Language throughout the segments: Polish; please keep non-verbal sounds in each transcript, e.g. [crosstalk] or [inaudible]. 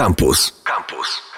Campus. Campus.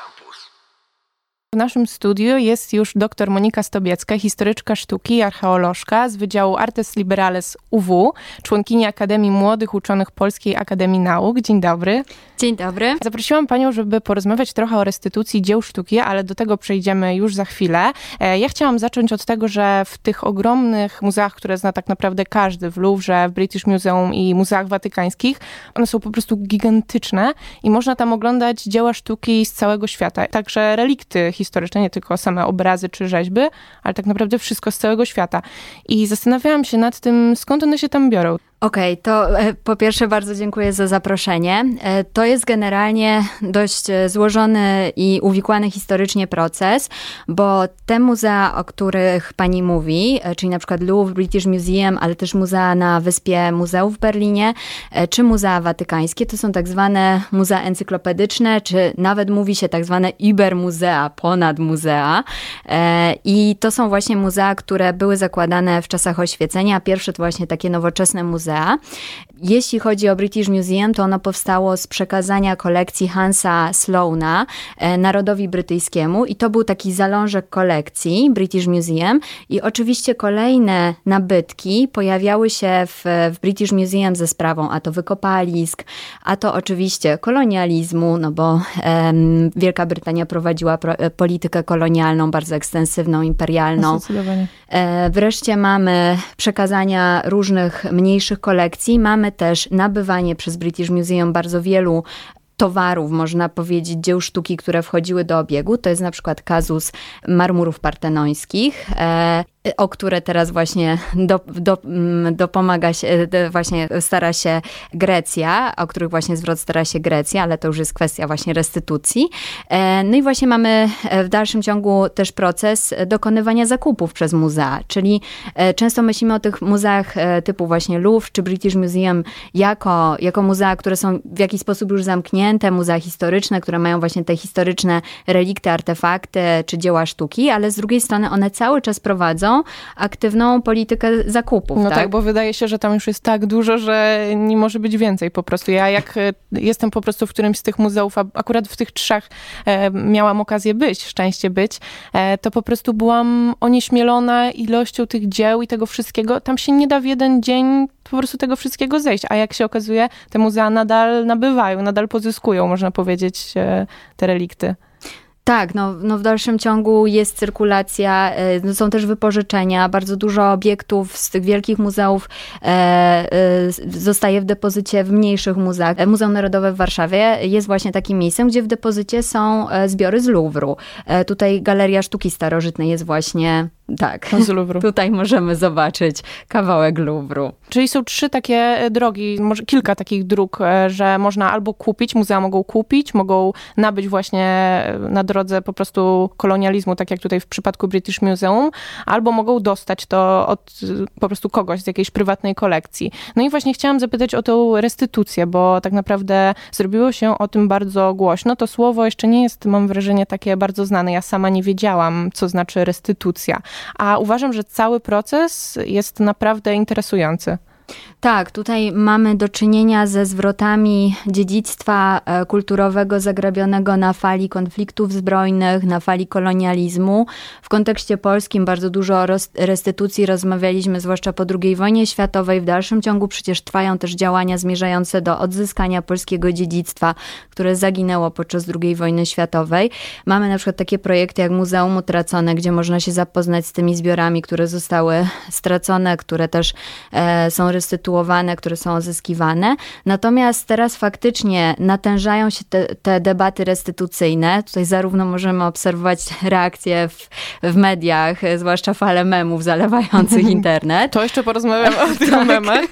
W naszym studiu jest już dr Monika Stobiecka, historyczka sztuki i archeolożka z Wydziału Artes Liberales UW, członkini Akademii Młodych Uczonych Polskiej Akademii Nauk. Dzień dobry. Dzień dobry. Zaprosiłam Panią, żeby porozmawiać trochę o restytucji dzieł sztuki, ale do tego przejdziemy już za chwilę. E, ja chciałam zacząć od tego, że w tych ogromnych muzeach, które zna tak naprawdę każdy, w Louvre, w British Museum i muzeach watykańskich, one są po prostu gigantyczne i można tam oglądać dzieła sztuki z całego świata. Także relikty historyczne nie tylko same obrazy czy rzeźby, ale tak naprawdę wszystko z całego świata. I zastanawiałam się nad tym, skąd one się tam biorą. Okej, okay, to e, po pierwsze bardzo dziękuję za zaproszenie. E, to jest generalnie dość e, złożony i uwikłany historycznie proces, bo te muzea, o których pani mówi, czyli na przykład Louvre, British Museum, ale też muzea na Wyspie Muzeów w Berlinie, czy muzea watykańskie, to są tak zwane muzea encyklopedyczne, czy nawet mówi się tak zwane Übermuzea, ponad muzea. I to są właśnie muzea, które były zakładane w czasach oświecenia. Pierwsze to właśnie takie nowoczesne muzea, muzea. Jeśli chodzi o British Museum, to ono powstało z przekazania kolekcji Hansa Sloana e, narodowi brytyjskiemu i to był taki zalążek kolekcji British Museum i oczywiście kolejne nabytki pojawiały się w, w British Museum ze sprawą a to wykopalisk, a to oczywiście kolonializmu, no bo um, Wielka Brytania prowadziła pro, e, politykę kolonialną bardzo ekstensywną, imperialną. E, wreszcie mamy przekazania różnych mniejszych kolekcji. Mamy też nabywanie przez British Museum bardzo wielu towarów, można powiedzieć, dzieł sztuki, które wchodziły do obiegu. To jest na przykład kazus marmurów partenońskich. O które teraz właśnie do, do, mm, dopomaga się, właśnie stara się Grecja, o których właśnie zwrot stara się Grecja, ale to już jest kwestia właśnie restytucji. E, no i właśnie mamy e, w dalszym ciągu też proces dokonywania zakupów przez muzea, czyli e, często myślimy o tych muzeach typu właśnie Louvre czy British Museum jako, jako muzea, które są w jakiś sposób już zamknięte, muzea historyczne, które mają właśnie te historyczne relikty, artefakty czy dzieła sztuki, ale z drugiej strony one cały czas prowadzą aktywną politykę zakupów. No tak? tak, bo wydaje się, że tam już jest tak dużo, że nie może być więcej po prostu. Ja jak e, jestem po prostu w którymś z tych muzeów, a akurat w tych trzech e, miałam okazję być, szczęście być, e, to po prostu byłam onieśmielona ilością tych dzieł i tego wszystkiego. Tam się nie da w jeden dzień po prostu tego wszystkiego zejść. A jak się okazuje, te muzea nadal nabywają, nadal pozyskują, można powiedzieć, te relikty. Tak, no, no w dalszym ciągu jest cyrkulacja, e, no są też wypożyczenia, bardzo dużo obiektów z tych wielkich muzeów e, e, zostaje w depozycie w mniejszych muzeach. E, Muzeum Narodowe w Warszawie jest właśnie takim miejscem, gdzie w depozycie są e, zbiory z Louvru. E, tutaj Galeria Sztuki Starożytnej jest właśnie tak, z [laughs] tutaj możemy zobaczyć kawałek Louvru. Czyli są trzy takie drogi, może kilka takich dróg, że można albo kupić, muzea mogą kupić, mogą nabyć właśnie na drodze po prostu kolonializmu, tak jak tutaj w przypadku British Museum, albo mogą dostać to od po prostu kogoś z jakiejś prywatnej kolekcji. No i właśnie chciałam zapytać o tą restytucję, bo tak naprawdę zrobiło się o tym bardzo głośno. To słowo jeszcze nie jest, mam wrażenie, takie bardzo znane. Ja sama nie wiedziałam, co znaczy restytucja, a uważam, że cały proces jest naprawdę interesujący. Tak, tutaj mamy do czynienia ze zwrotami dziedzictwa e, kulturowego zagrabionego na fali konfliktów zbrojnych, na fali kolonializmu. W kontekście polskim bardzo dużo o restytucji rozmawialiśmy, zwłaszcza po II wojnie światowej. W dalszym ciągu przecież trwają też działania zmierzające do odzyskania polskiego dziedzictwa, które zaginęło podczas II wojny światowej. Mamy na przykład takie projekty jak Muzeum Utracone, gdzie można się zapoznać z tymi zbiorami, które zostały stracone, które też e, są restytuowane, które są odzyskiwane. Natomiast teraz faktycznie natężają się te, te debaty restytucyjne. Tutaj zarówno możemy obserwować [laughs] reakcje w, w mediach, zwłaszcza fale memów zalewających [laughs] internet. To jeszcze porozmawiamy o [laughs] tych tak, memach.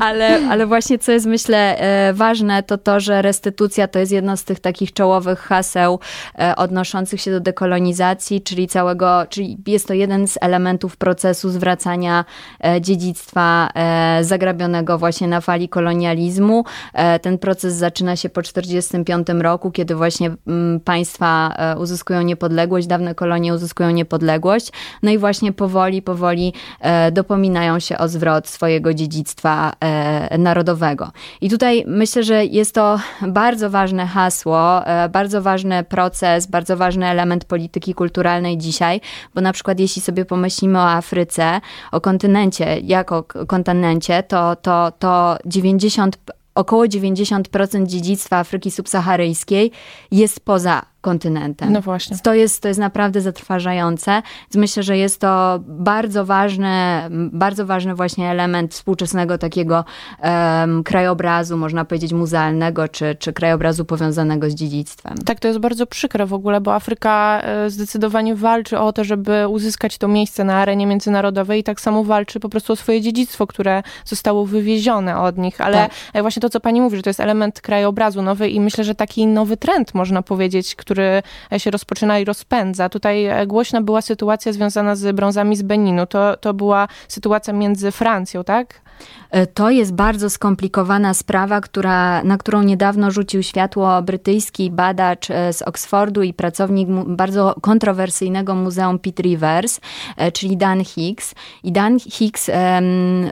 ale, ale właśnie co jest myślę e, ważne, to to, że restytucja to jest jedno z tych takich czołowych haseł e, odnoszących się do dekolonizacji, czyli całego, czyli jest to jeden z elementów procesu zwracania e, dziedzictwa zagrabionego właśnie na fali kolonializmu. Ten proces zaczyna się po 1945 roku, kiedy właśnie mm, państwa uzyskują niepodległość, dawne kolonie uzyskują niepodległość. No i właśnie powoli, powoli dopominają się o zwrot swojego dziedzictwa narodowego. I tutaj myślę, że jest to bardzo ważne hasło, bardzo ważny proces, bardzo ważny element polityki kulturalnej dzisiaj, bo na przykład jeśli sobie pomyślimy o Afryce, o kontynencie, jako kontynencie, to, to, to 90 około 90% dziedzictwa Afryki subsaharyjskiej jest poza kontynentem. No właśnie. To jest, to jest naprawdę zatrważające. Więc myślę, że jest to bardzo ważny, bardzo ważny właśnie element współczesnego takiego um, krajobrazu, można powiedzieć muzealnego, czy, czy krajobrazu powiązanego z dziedzictwem. Tak, to jest bardzo przykre w ogóle, bo Afryka e, zdecydowanie walczy o to, żeby uzyskać to miejsce na arenie międzynarodowej i tak samo walczy po prostu o swoje dziedzictwo, które zostało wywiezione od nich. Ale tak. E, właśnie to, co pani mówi, że to jest element krajobrazu nowy i myślę, że taki nowy trend, można powiedzieć, który się rozpoczyna i rozpędza. Tutaj e, głośna była sytuacja związana z brązami z Beninu. To, to była sytuacja między Francją, tak? E, to jest bardzo skomplikowana sprawa, która, na którą niedawno rzucił światło brytyjski badacz e, z Oxfordu i pracownik bardzo kontrowersyjnego Muzeum Pitt Rivers, czyli Dan Hicks. I Dan Hicks um,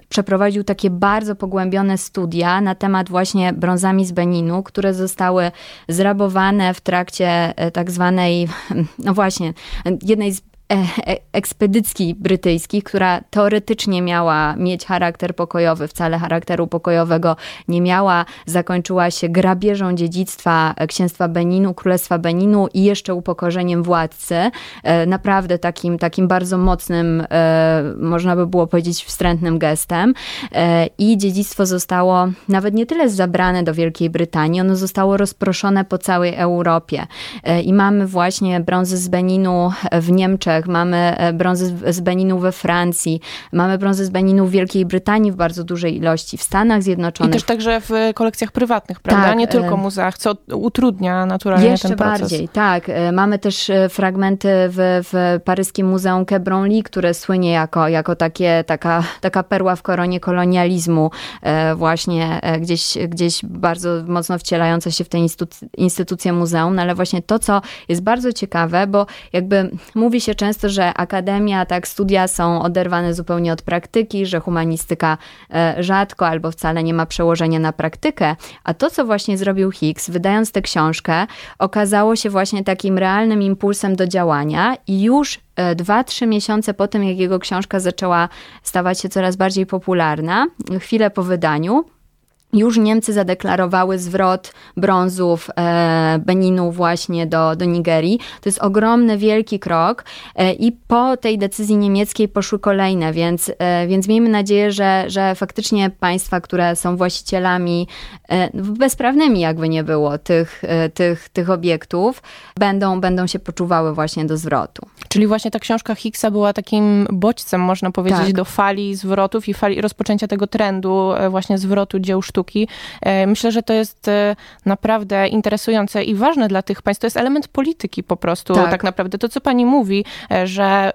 przeprowadził takie bardzo pogłębione studia na temat właśnie brązami z Beninu, które zostały zrabowane w trakcie tak zwanej, [laughs] no właśnie, jednej z E, e, ekspedycji brytyjskich, która teoretycznie miała mieć charakter pokojowy, wcale charakteru pokojowego nie miała, zakończyła się grabieżą dziedzictwa księstwa Beninu, królestwa Beninu i jeszcze upokorzeniem władcy. E, naprawdę takim, takim bardzo mocnym, można by było powiedzieć, wstrętnym gestem. I dziedzictwo zostało nawet nie tyle zabrane do Wielkiej Brytanii, ono zostało rozproszone po całej Europie. I mamy właśnie brązy z Beninu w Niemczech, Niemczech, mamy e, brązy z Beninu we Francji, mamy brązy z Beninu w Wielkiej Brytanii w bardzo dużej ilości, w Stanach Zjednoczonych. I też także w kolekcjach prywatnych, prawda? Tak, Nie tylko e, muzeach, co utrudnia naturalnie jeszcze ten proces. bardziej, tak. E, mamy też fragmenty w, w paryskim Muzeum Quai Branly, które słynie jako, jako takie, taka, taka perła w koronie kolonializmu, właśnie gdzieś, gdzieś bardzo mocno wcielające się w tę instytucję muzeum, no ale właśnie to, co jest bardzo ciekawe, bo jakby mówi się często, często, że akademia, tak, studia są oderwane zupełnie od praktyki, że humanistyka e, rzadko albo wcale nie ma przełożenia na praktykę. A to, co właśnie zrobił Hicks, wydając tę książkę, okazało się właśnie takim realnym impulsem do działania i już e, dwa, trzy miesiące po tym, jak jego książka zaczęła stawać się coraz bardziej popularna, chwilę po wydaniu, już Niemcy zadeklarowały zwrot brązów e, Beninu właśnie do, do Nigerii. To jest ogromny, wielki krok e, i po tej decyzji niemieckiej poszły kolejne, więc, e, więc miejmy nadzieję, że, że faktycznie państwa, które są właścicielami e, bezprawnymi, jakby nie było, tych, e, tych, tych obiektów, będą, będą się poczuwały właśnie do zwrotu. Czyli właśnie ta książka Hicksa była takim bodźcem, można powiedzieć, tak. do fali zwrotów i fali rozpoczęcia tego trendu e, właśnie zwrotu dzieł sztuki sztuki. E, myślę, że to jest e, naprawdę interesujące i ważne dla tych państw. To jest element polityki po prostu, tak, tak naprawdę. To, co pani mówi, e, że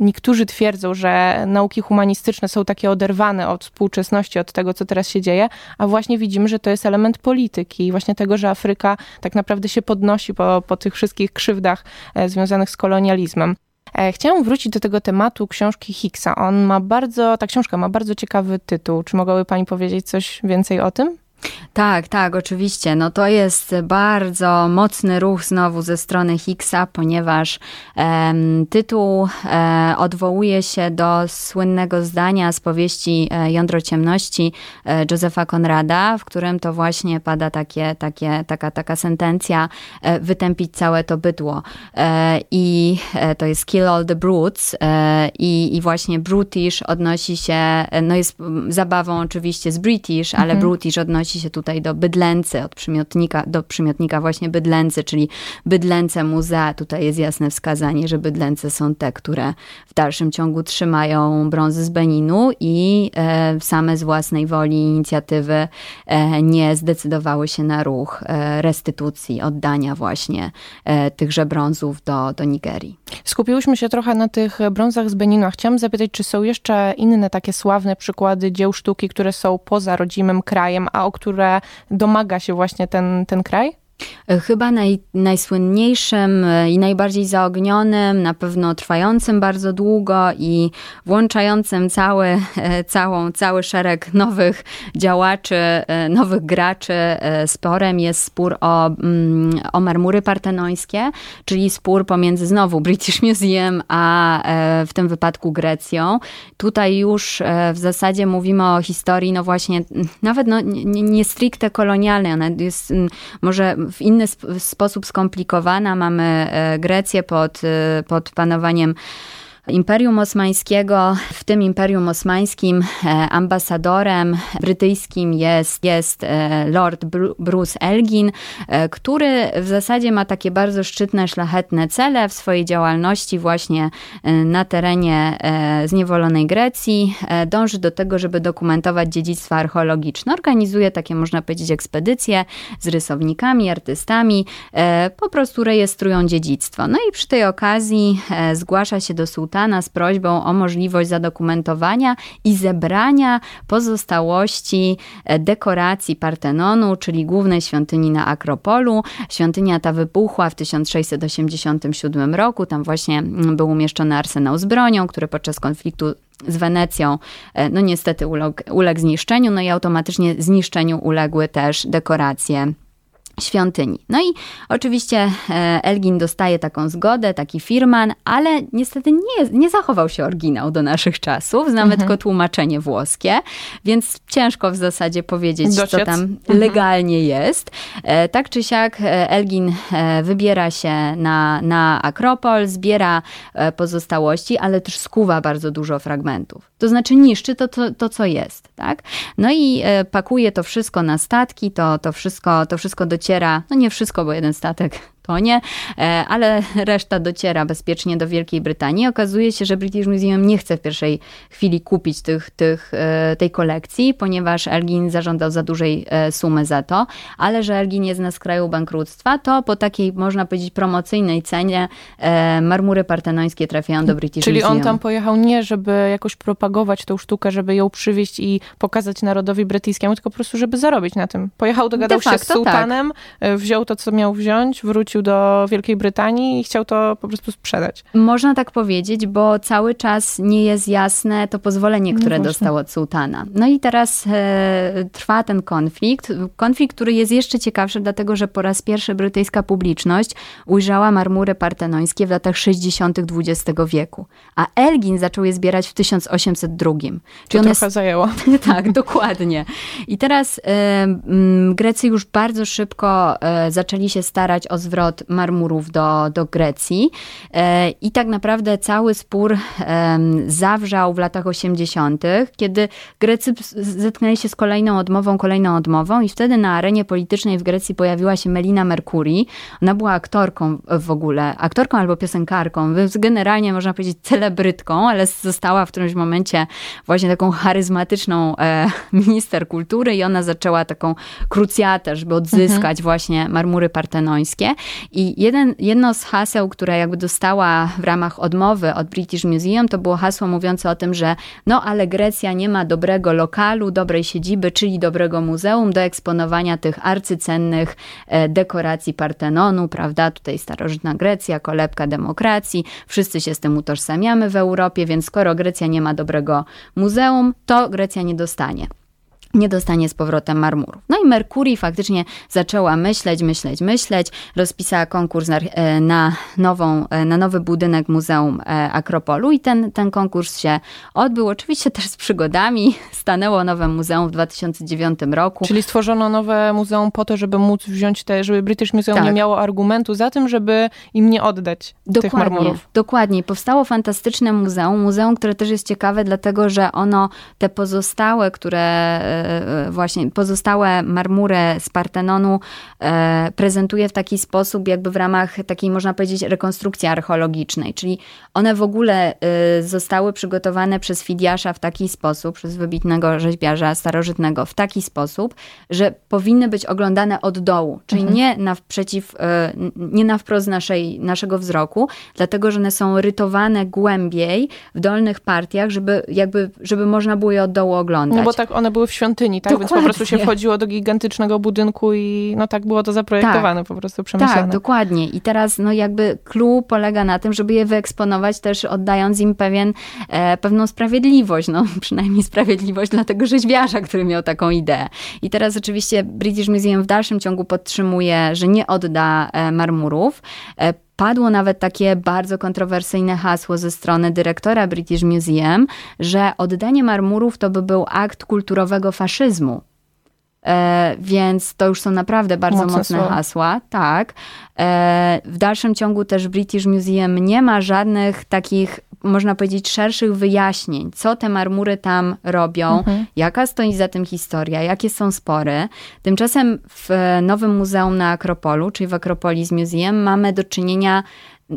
Niektórzy twierdzą, że nauki humanistyczne są takie oderwane od współczesności, od tego, co teraz się dzieje, a właśnie widzimy, że to jest element polityki i właśnie tego, że Afryka tak naprawdę się podnosi po, po tych wszystkich krzywdach związanych z kolonializmem. E, chciałam wrócić do tego tematu książki Hicksa. On ma bardzo, ta książka ma bardzo ciekawy tytuł. Czy mogłaby Pani powiedzieć coś więcej o tym? Tak, tak, oczywiście. No to jest bardzo mocny ruch znowu ze strony Hicksa, ponieważ tytuł e, odwołuje się do słynnego zdania z powieści e, Jądro Ciemności e, Józefa Konrada, w którym to właśnie pada takie, takie, taka, taka sentencja e, wytępić całe to bydło. E, I e, to jest kill all the brutes i, i właśnie brutish odnosi się, no jest zabawą oczywiście z British, ale mhm. brutish odnosi odnosi się tutaj do bydlęcy, od przymiotnika, do przymiotnika właśnie bydlęcy, czyli bydlęce muzea. Tutaj jest jasne wskazanie, że bydlęce są te, które w dalszym ciągu trzymają brązy z Beninu i e, same z własnej woli inicjatywy e, nie zdecydowały się na ruch e, restytucji, oddania właśnie tychże brązów do, do Nigerii. Skupiłyśmy się trochę na tych brązach z Beninu. Chciałam zapytać, czy są jeszcze inne takie sławne przykłady dzieł sztuki, które są poza rodzimym krajem, a o które domaga się właśnie ten, ten kraj? Chyba naj, najsłynniejszym e, i najbardziej zaognionym, na pewno trwającym bardzo długo i włączającym cały, e, całą, cały szereg nowych działaczy, e, nowych graczy sporem jest spór o, mm, o marmury partenońskie, czyli spór pomiędzy znowu British Museum, a w tym wypadku Grecją. Tutaj już w zasadzie mówimy o historii, no właśnie, nawet no, nie, nie stricte kolonialnej, ona jest może w inny sp sposób skomplikowana. Mamy e, Grecję pod, e, pod panowaniem Imperium Osmańskiego. W tym Imperium Osmańskim e, ambasadorem brytyjskim jest, jest e, Lord Bruce Elgin, e, który w zasadzie ma takie bardzo szczytne, szlachetne cele w swojej działalności właśnie na terenie zniewolonej Grecji. Dąży do tego, żeby dokumentować dziedzictwo archeologiczne. Organizuje takie, można powiedzieć, ekspedycje z rysownikami, artystami. Po prostu rejestrują dziedzictwo. No i przy tej okazji zgłasza się do sułtana sułtana z prośbą o możliwość zadokumentowania i zebrania pozostałości e, dekoracji Partenonu, czyli głównej świątyni na Akropolu. Świątynia ta wybuchła w 1687 roku. Tam właśnie mm, był umieszczony arsenał z bronią, który podczas konfliktu z Wenecją, e, no niestety uległ, uległ zniszczeniu, no i automatycznie zniszczeniu uległy też dekoracje świątyni. No i oczywiście e, Elgin dostaje taką zgodę, taki firman, ale niestety nie, nie zachował się oryginał do naszych czasów. Znamy mhm. tylko tłumaczenie włoskie, więc ciężko w zasadzie powiedzieć, Dociec. co tam mhm. legalnie jest. E, tak czy siak e, Elgin wybiera się na, na Akropol, zbiera pozostałości, ale też skuwa bardzo dużo fragmentów. To znaczy niszczy to, to, to co jest. Tak? No i pakuje to wszystko na statki, to, to, wszystko, to wszystko dociera, no nie wszystko, bo jeden statek tonie, e, ale reszta dociera bezpiecznie do Wielkiej Brytanii. Okazuje się, że British Museum nie chce w pierwszej chwili kupić tych, tych, e, tej kolekcji, ponieważ Elgin zażądał za dużej e, sumy za to, ale że Elgin jest na skraju bankructwa, to po takiej, można powiedzieć, promocyjnej cenie marmury partenońskie trafiają do British Czyli Museum. Czyli on tam pojechał nie, żeby jakoś propagować tą sztukę, żeby ją przywieźć i pokazać narodowi brytyjskiemu, tylko po prostu, żeby zarobić na tym. Pojechał, dogadał facto, się z tak. sułtanem, tak. wziął to, co miał wziąć, wrócił wrócił do Wielkiej Brytanii i chciał to po prostu sprzedać. Można tak powiedzieć, bo cały czas nie jest jasne to pozwolenie, no które no dostał od sułtana. No i teraz e, trwa ten konflikt. Konflikt, który jest jeszcze ciekawszy, dlatego że po raz pierwszy brytyjska publiczność ujrzała marmury partenońskie w latach 60. XX wieku, a Elgin zaczął je zbierać w 1802. Czyli to trochę jest... zajęło. [laughs] tak, dokładnie. I teraz e, Grecy już bardzo szybko e, zaczęli się starać o zwrot od marmurów do, do Grecji. E, I tak naprawdę cały spór zawrzał w latach 80., kiedy Grecy zetknęli się z kolejną odmową, kolejną odmową i wtedy na arenie politycznej w Grecji pojawiła się Melina Mercury. Ona była aktorką w ogóle, aktorką albo piosenkarką, więc generalnie można powiedzieć celebrytką, ale została w którymś momencie właśnie taką charyzmatyczną e, [laughs] minister kultury i ona zaczęła taką krucjatę, żeby odzyskać mhm. właśnie marmury partenońskie. I jeden, jedno z haseł, które jakby dostała w ramach odmowy od British Museum, to było hasło mówiące o tym, że no ale Grecja nie ma dobrego lokalu, dobrej siedziby, czyli dobrego muzeum do eksponowania tych arcycennych e, dekoracji Partenonu, prawda? Tutaj starożytna Grecja, kolebka demokracji, wszyscy się z tym utożsamiamy w Europie, więc skoro Grecja nie ma dobrego muzeum, to Grecja nie dostanie nie dostanie z powrotem marmurów. No i Merkurii faktycznie zaczęła myśleć, myśleć, myśleć, rozpisała konkurs na, e, na, nową, e, na nowy budynek Muzeum e, Akropolu i ten, ten konkurs się odbył, oczywiście też z przygodami. [laughs] Stanęło nowe muzeum w 2009 roku. Czyli stworzono nowe muzeum po to, żeby móc wziąć te, żeby British Museum tak. nie miało argumentu za tym, żeby im nie oddać dokładnie, tych marmurów. Dokładnie. Powstało fantastyczne muzeum, muzeum, które też jest ciekawe, dlatego że ono te pozostałe, które właśnie pozostałe marmury z Partenonu prezentuje w taki sposób, jakby w ramach takiej, można powiedzieć, rekonstrukcji archeologicznej, czyli one w ogóle zostały przygotowane przez Fidiasza w taki sposób, przez wybitnego rzeźbiarza starożytnego w taki sposób, że powinny być oglądane od dołu, czyli mhm. nie na przeciw, nie na wprost naszej, naszego wzroku, dlatego, że one są rytowane głębiej w dolnych partiach, żeby jakby, żeby można było je od dołu oglądać. No bo tak one były w świątyni, tak? Dokładnie. Więc po prostu się wchodziło do gigantycznego budynku i no tak było to zaprojektowane, tak. po prostu przemyślane. Tak, dokładnie. I teraz no jakby clue polega na tym, żeby je wyeksponować też oddając im pewien, e, pewną sprawiedliwość, no [laughs] przynajmniej sprawiedliwość dla tego rzeźbiarza, który miał taką ideę. I teraz oczywiście British Museum w dalszym ciągu podtrzymuje, że nie odda e, marmurów. Padło nawet takie bardzo kontrowersyjne hasło ze strony dyrektora British Museum, że oddanie marmurów to by był akt kulturowego faszyzmu. E, więc to już są naprawdę bardzo mocne, mocne hasła. Tak. E, w dalszym ciągu też British Museum nie ma żadnych takich można powiedzieć, szerszych wyjaśnień, co te marmury tam robią, mhm. jaka stoi za tym historia, jakie są spory. Tymczasem w nowym muzeum na Akropolu, czyli w Akropolis Museum, mamy do czynienia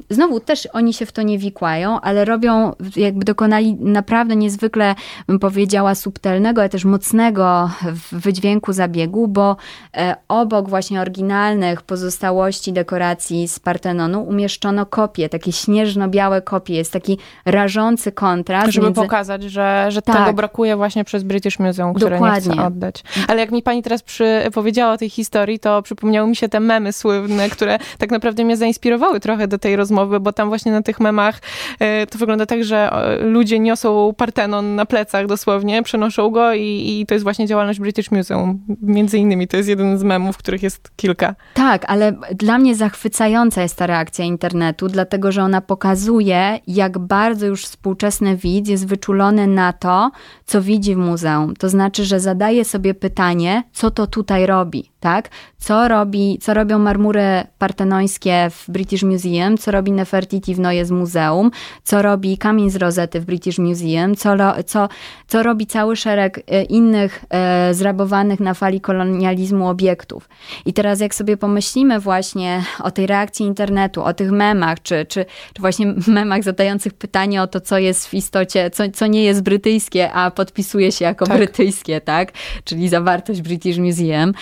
Znowu też oni się w to nie wikłają, ale robią, jakby dokonali naprawdę niezwykle, bym powiedziała, subtelnego, ale też mocnego wydźwięku zabiegu, bo e, obok właśnie oryginalnych pozostałości dekoracji z Partenonu umieszczono kopie, takie śnieżno-białe kopie. Jest taki rażący kontrast. Żeby między... pokazać, że, że tak. tego brakuje właśnie przez British Museum, które Dokładnie. nie chce oddać. Ale jak mi pani teraz przy, powiedziała o tej historii, to przypomniały mi się te memy słynne, które tak naprawdę mnie zainspirowały trochę do tej rozmowy, bo tam właśnie na tych memach e, to wygląda tak, że e, ludzie niosą Partenon na plecach dosłownie, przenoszą go i, i to jest właśnie działalność British Museum. Między innymi to jest jeden z memów, których jest kilka. Tak, ale dla mnie zachwycająca jest ta reakcja internetu, dlatego że ona pokazuje, jak bardzo już współczesny widz jest wyczulony na to, co widzi w muzeum. To znaczy, że zadaje sobie pytanie, co to tutaj robi tak? Co, robi, co robią marmury partenońskie w British Museum, co robi Nefertiti w Noyes Muzeum, co robi kamień z rozety w British Museum, co, co, co robi cały szereg e, innych e, zrabowanych na fali kolonializmu obiektów. I teraz jak sobie pomyślimy właśnie o tej reakcji internetu, o tych memach, czy, czy, czy właśnie [laughs] memach zadających pytanie o to, co jest w istocie, co, co nie jest brytyjskie, a podpisuje się jako tak. brytyjskie, tak? Czyli zawartość British Museum.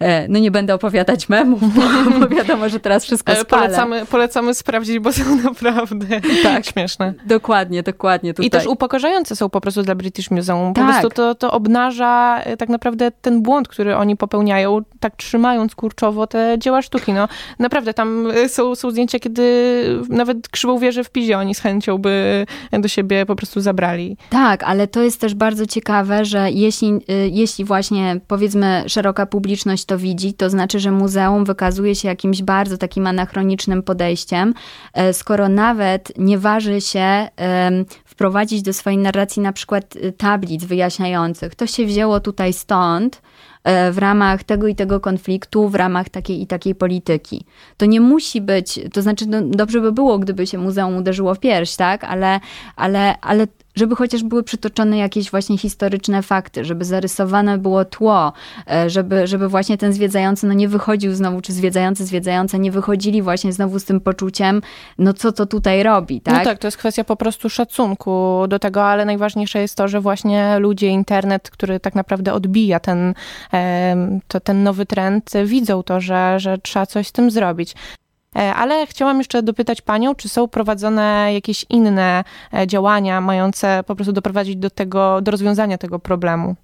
E, no nie będę opowiadać memów, bo, wiadomo, że teraz wszystko e, spalę. Polecamy, polecamy sprawdzić, bo są [laughs] naprawdę tak, śmieszne. Dokładnie, dokładnie. Tutaj. I też upokarzające są po prostu dla British Museum. Po tak. prostu to, to obnaża e, tak naprawdę ten błąd, który oni popełniają, tak trzymając kurczowo te dzieła sztuki. No, naprawdę tam są, są zdjęcia, kiedy nawet krzywą wieży w Pizie oni z chęcią by do siebie po prostu zabrali. Tak, ale to jest też bardzo ciekawe, że jeśli, jeśli właśnie powiedzmy szeroka publiczność to widzi, to znaczy, że muzeum wykazuje się jakimś bardzo takim anachronicznym podejściem, e, skoro nawet nie waży się wprowadzić do swojej narracji na przykład y, tablic wyjaśniających. To się wzięło tutaj stąd, e, w ramach tego i tego konfliktu, w ramach takiej i takiej polityki. To nie musi być, to znaczy no, dobrze by było, gdyby się muzeum uderzyło w pierś, tak, ale, ale, ale żeby chociaż były przytoczone jakieś właśnie historyczne fakty, żeby zarysowane było tło, e, żeby, żeby właśnie ten zwiedzający no nie wychodził znowu, czy zwiedzający, zwiedzająca nie wychodzili właśnie znowu z tym poczuciem, no co to tutaj robi, tak? No tak, to jest kwestia po prostu szacunku do tego, ale najważniejsze jest to, że właśnie ludzie, internet, który tak naprawdę odbija ten, to, ten nowy trend, widzą to, że, że trzeba coś z tym zrobić. E, ale chciałam jeszcze dopytać Panią, czy są prowadzone jakieś inne e, działania mające po prostu doprowadzić do tego, do rozwiązania tego problemu?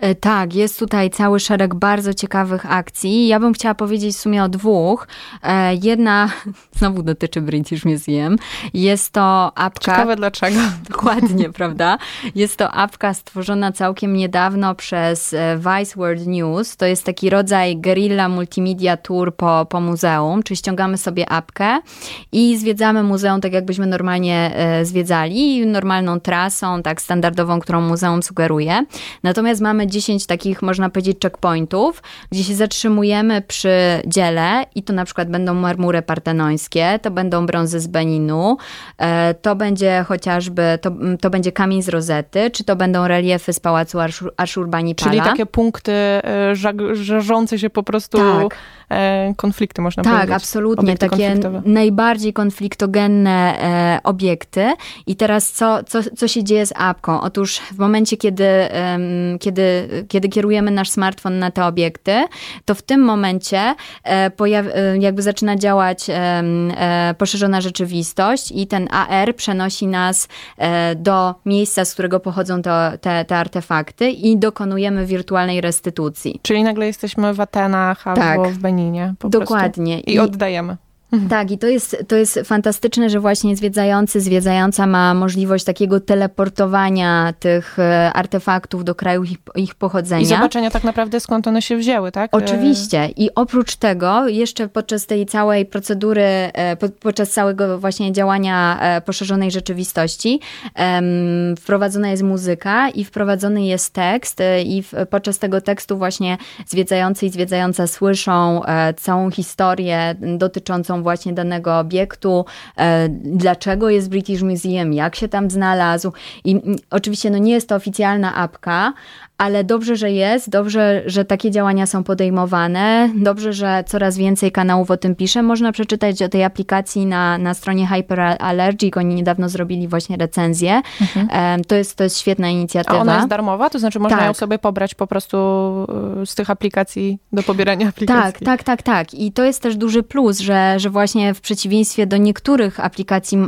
E, tak, jest tutaj cały szereg bardzo ciekawych akcji. Ja bym chciała powiedzieć w sumie o dwóch. E, jedna [laughs] znowu dotyczy British Museum. Jest to apka. Ciekawe dlaczego. [laughs] Dokładnie, prawda? Jest to apka stworzona całkiem niedawno przez e, Vice World News. To jest taki rodzaj guerrilla multimedia tour po, po muzeum, czyli ściągamy sobie apkę i zwiedzamy muzeum tak, jakbyśmy normalnie zwiedzali, normalną trasą, tak standardową, którą muzeum sugeruje. Natomiast mamy mamy 10 takich, można powiedzieć, checkpointów, gdzie się zatrzymujemy przy dziele i to na przykład będą marmury partenońskie, to będą brązy z Beninu, e, to będzie chociażby, to, to będzie kamień z Rozety, czy to będą reliefy z Pałacu Ashurbanipala. Czyli takie punkty żarzące się po prostu tak. konflikty, można tak, powiedzieć. Tak, absolutnie. Takie najbardziej konfliktogenne obiekty. I teraz co, co, co się dzieje z apką? Otóż w momencie, kiedy, kiedy, kiedy kierujemy nasz smartfon na te obiekty, to w tym momencie e, e, jakby zaczyna działać e, poszerzona rzeczywistość i ten AR przenosi nas do miejsca, z którego pochodzą te, te, te artefakty i dokonujemy wirtualnej restytucji. Czyli nagle jesteśmy w Atenach tak. albo w Beninie. Dokładnie. I, I oddajemy. Mhm. Tak, i to jest, to jest fantastyczne, że właśnie zwiedzający, zwiedzająca ma możliwość takiego teleportowania tych e, artefaktów do krajów ich, ich pochodzenia. I zobaczenia tak naprawdę skąd one się wzięły, tak? Oczywiście. I oprócz tego, jeszcze podczas tej całej procedury, e, podczas całego właśnie działania e, poszerzonej rzeczywistości, wprowadzona jest muzyka i wprowadzony jest tekst i podczas tego tekstu właśnie zwiedzający i zwiedzająca słyszą całą historię dotyczącą właśnie danego obiektu, e, dlaczego jest British Museum, jak się tam znalazł. I mm, oczywiście no nie jest to oficjalna apka, ale dobrze, że jest, dobrze, że takie działania są podejmowane, dobrze, że coraz więcej kanałów o tym pisze. Można przeczytać o tej aplikacji na, na stronie Hyperallergic, oni niedawno zrobili właśnie recenzję. Mhm. To, jest, to jest świetna inicjatywa. A ona jest darmowa? To znaczy można tak. ją sobie pobrać po prostu y, z tych aplikacji do pobierania aplikacji? Tak, tak, tak, tak. I to jest też duży plus, że, że właśnie w przeciwieństwie do niektórych aplikacji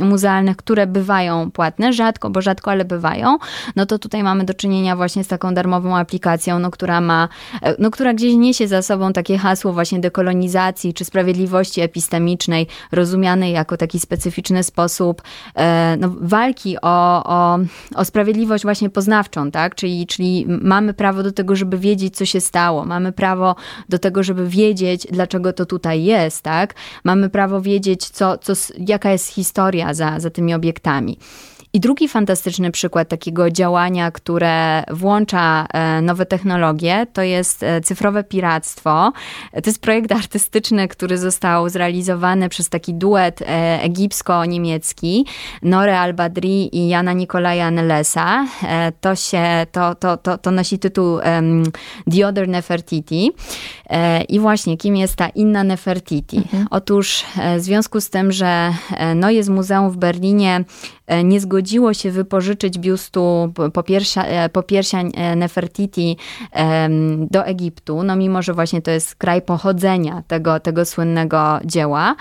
muzealnych, które bywają płatne, rzadko, bo rzadko, ale bywają, no to tutaj mamy do czynienia właśnie właśnie z taką darmową aplikacją, no, która ma, e, no, która gdzieś niesie za sobą takie hasło właśnie dekolonizacji czy sprawiedliwości epistemicznej, rozumianej jako taki specyficzny sposób e, no, walki o, o, o sprawiedliwość właśnie poznawczą, tak? Czyli, czyli mamy prawo do tego, żeby wiedzieć, co się stało. Mamy prawo do tego, żeby wiedzieć, dlaczego to tutaj jest, tak? Mamy prawo wiedzieć, co, co, jaka jest historia za, za tymi obiektami. I drugi fantastyczny przykład takiego działania, które włącza e, nowe technologie, to jest e, cyfrowe piractwo. To jest projekt artystyczny, który został zrealizowany przez taki duet e, egipsko-niemiecki, Nore Al-Badri i Jana Nikolaja Nelesa. To się, to, to, to, to nosi tytuł um, The Other Nefertiti. I właśnie, kim jest ta inna Nefertiti? Mhm. Otóż w związku z tym, że no, jest muzeum w Berlinie, nie zgodziło się wypożyczyć biustu popiersia, e, popiersia e, Nefertiti do Egiptu, no mimo, że właśnie to jest kraj pochodzenia tego, tego słynnego dzieła.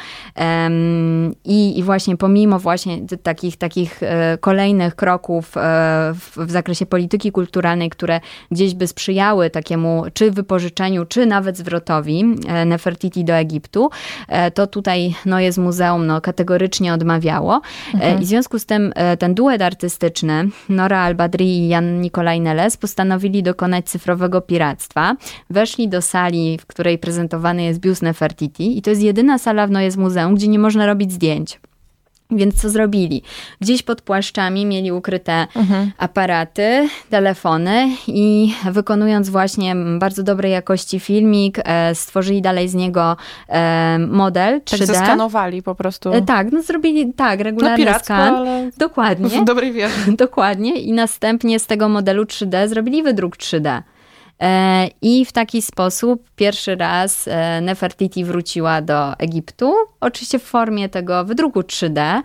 I, i właśnie pomimo właśnie takich, takich e, kolejnych kroków w, w zakresie polityki kulturalnej, które gdzieś by sprzyjały takiemu czy wypożyczeniu, czy nawet zwrotowi Nefertiti do Egiptu, to tutaj no, jest muzeum no, kategorycznie odmawiało. Mhm. I w związku z tym ten duet artystyczny Nora Albadri i Jan Nikolaj Neles postanowili dokonać cyfrowego piractwa. Weszli do sali, w której prezentowany jest biust Nefertiti i to jest jedyna sala w Noyes Muzeum, gdzie nie można robić zdjęć. Więc co zrobili? Gdzieś pod płaszczami mieli ukryte mhm. aparaty, telefony i wykonując właśnie bardzo dobrej jakości filmik, e, stworzyli dalej z niego e, model 3D. Tak zeskanowali po prostu. E, tak, no zrobili tak, regularny no, skan. Ale Dokładnie. W dobrej wierze. [laughs] Dokładnie i następnie z tego modelu 3D zrobili wydruk 3D. E, I w taki sposób pierwszy raz e, Nefertiti wróciła do Egiptu, oczywiście w formie tego wydruku 3D,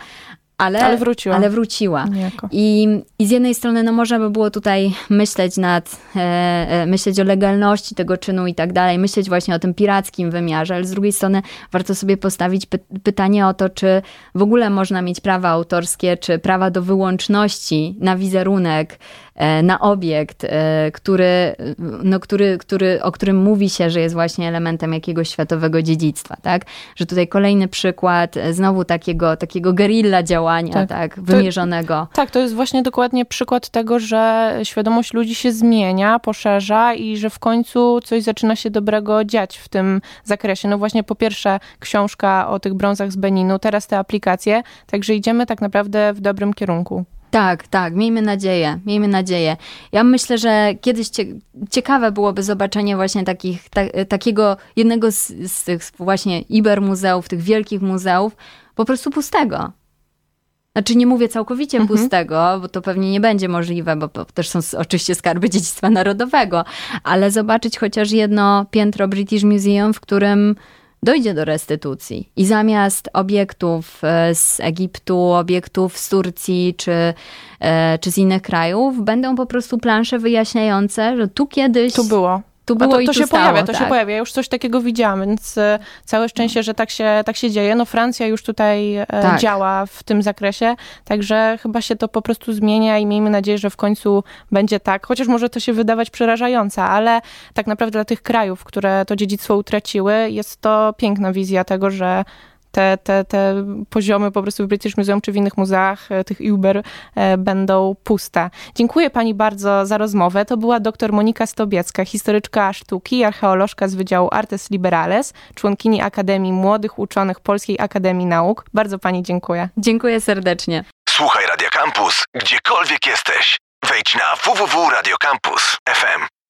ale, ale wróciła. Ale wróciła. I, I z jednej strony, no można by było tutaj myśleć nad, e, e, myśleć o legalności tego czynu i tak dalej, myśleć właśnie o tym pirackim wymiarze, ale z drugiej strony warto sobie postawić py pytanie o to, czy w ogóle można mieć prawa autorskie, czy prawa do wyłączności na wizerunek, na obiekt, e, który, no, który, który, o którym mówi się, że jest właśnie elementem jakiegoś światowego dziedzictwa, tak? Że tutaj kolejny przykład e, znowu takiego, takiego gerilla działania, działania, tak, tak wymierzonego. To, tak, to jest właśnie dokładnie przykład tego, że świadomość ludzi się zmienia, poszerza i że w końcu coś zaczyna się dobrego dziać w tym zakresie. No właśnie po pierwsze książka o tych brązach z Beninu, teraz te aplikacje, także idziemy tak naprawdę w dobrym kierunku. Tak, tak, miejmy nadzieję, miejmy nadzieję. Ja myślę, że kiedyś ciekawe byłoby zobaczenie właśnie takich, ta, takiego jednego z, z tych właśnie ibermuzeów, tych wielkich muzeów, po prostu pustego. Znaczy nie mówię całkowicie mhm. pustego, bo to pewnie nie będzie możliwe, bo też są oczywiście skarby [laughs] dziedzictwa narodowego, ale zobaczyć chociaż jedno piętro British Museum, w którym dojdzie do restytucji. I zamiast obiektów e, z Egiptu, obiektów z Turcji czy, e, czy z innych krajów, będą po prostu plansze wyjaśniające, że tu kiedyś... Tu było tu było to, i to tu się stało, pojawia, to tak. się pojawia. Ja już coś takiego widziałam, więc e, całe szczęście, że tak się, tak się dzieje. No Francja już tutaj e, tak. działa w tym zakresie, także chyba się to po prostu zmienia i miejmy nadzieję, że w końcu będzie tak, chociaż może to się wydawać przerażające, ale tak naprawdę dla tych krajów, które to dziedzictwo utraciły, jest to piękna wizja tego, że te, te, te poziomy po prostu w British Museum czy w innych muzeach, e, tych Uber, e, będą puste. Dziękuję pani bardzo za rozmowę. To była dr Monika Stobiecka, historyczka sztuki, archeolożka z Wydziału Artes Liberales, członkini Akademii Młodych Uczonych Polskiej Akademii Nauk. Bardzo pani dziękuję. Dziękuję serdecznie. Słuchaj Radio Campus, gdziekolwiek jesteś. Wejdź na www.radiocampus.fm.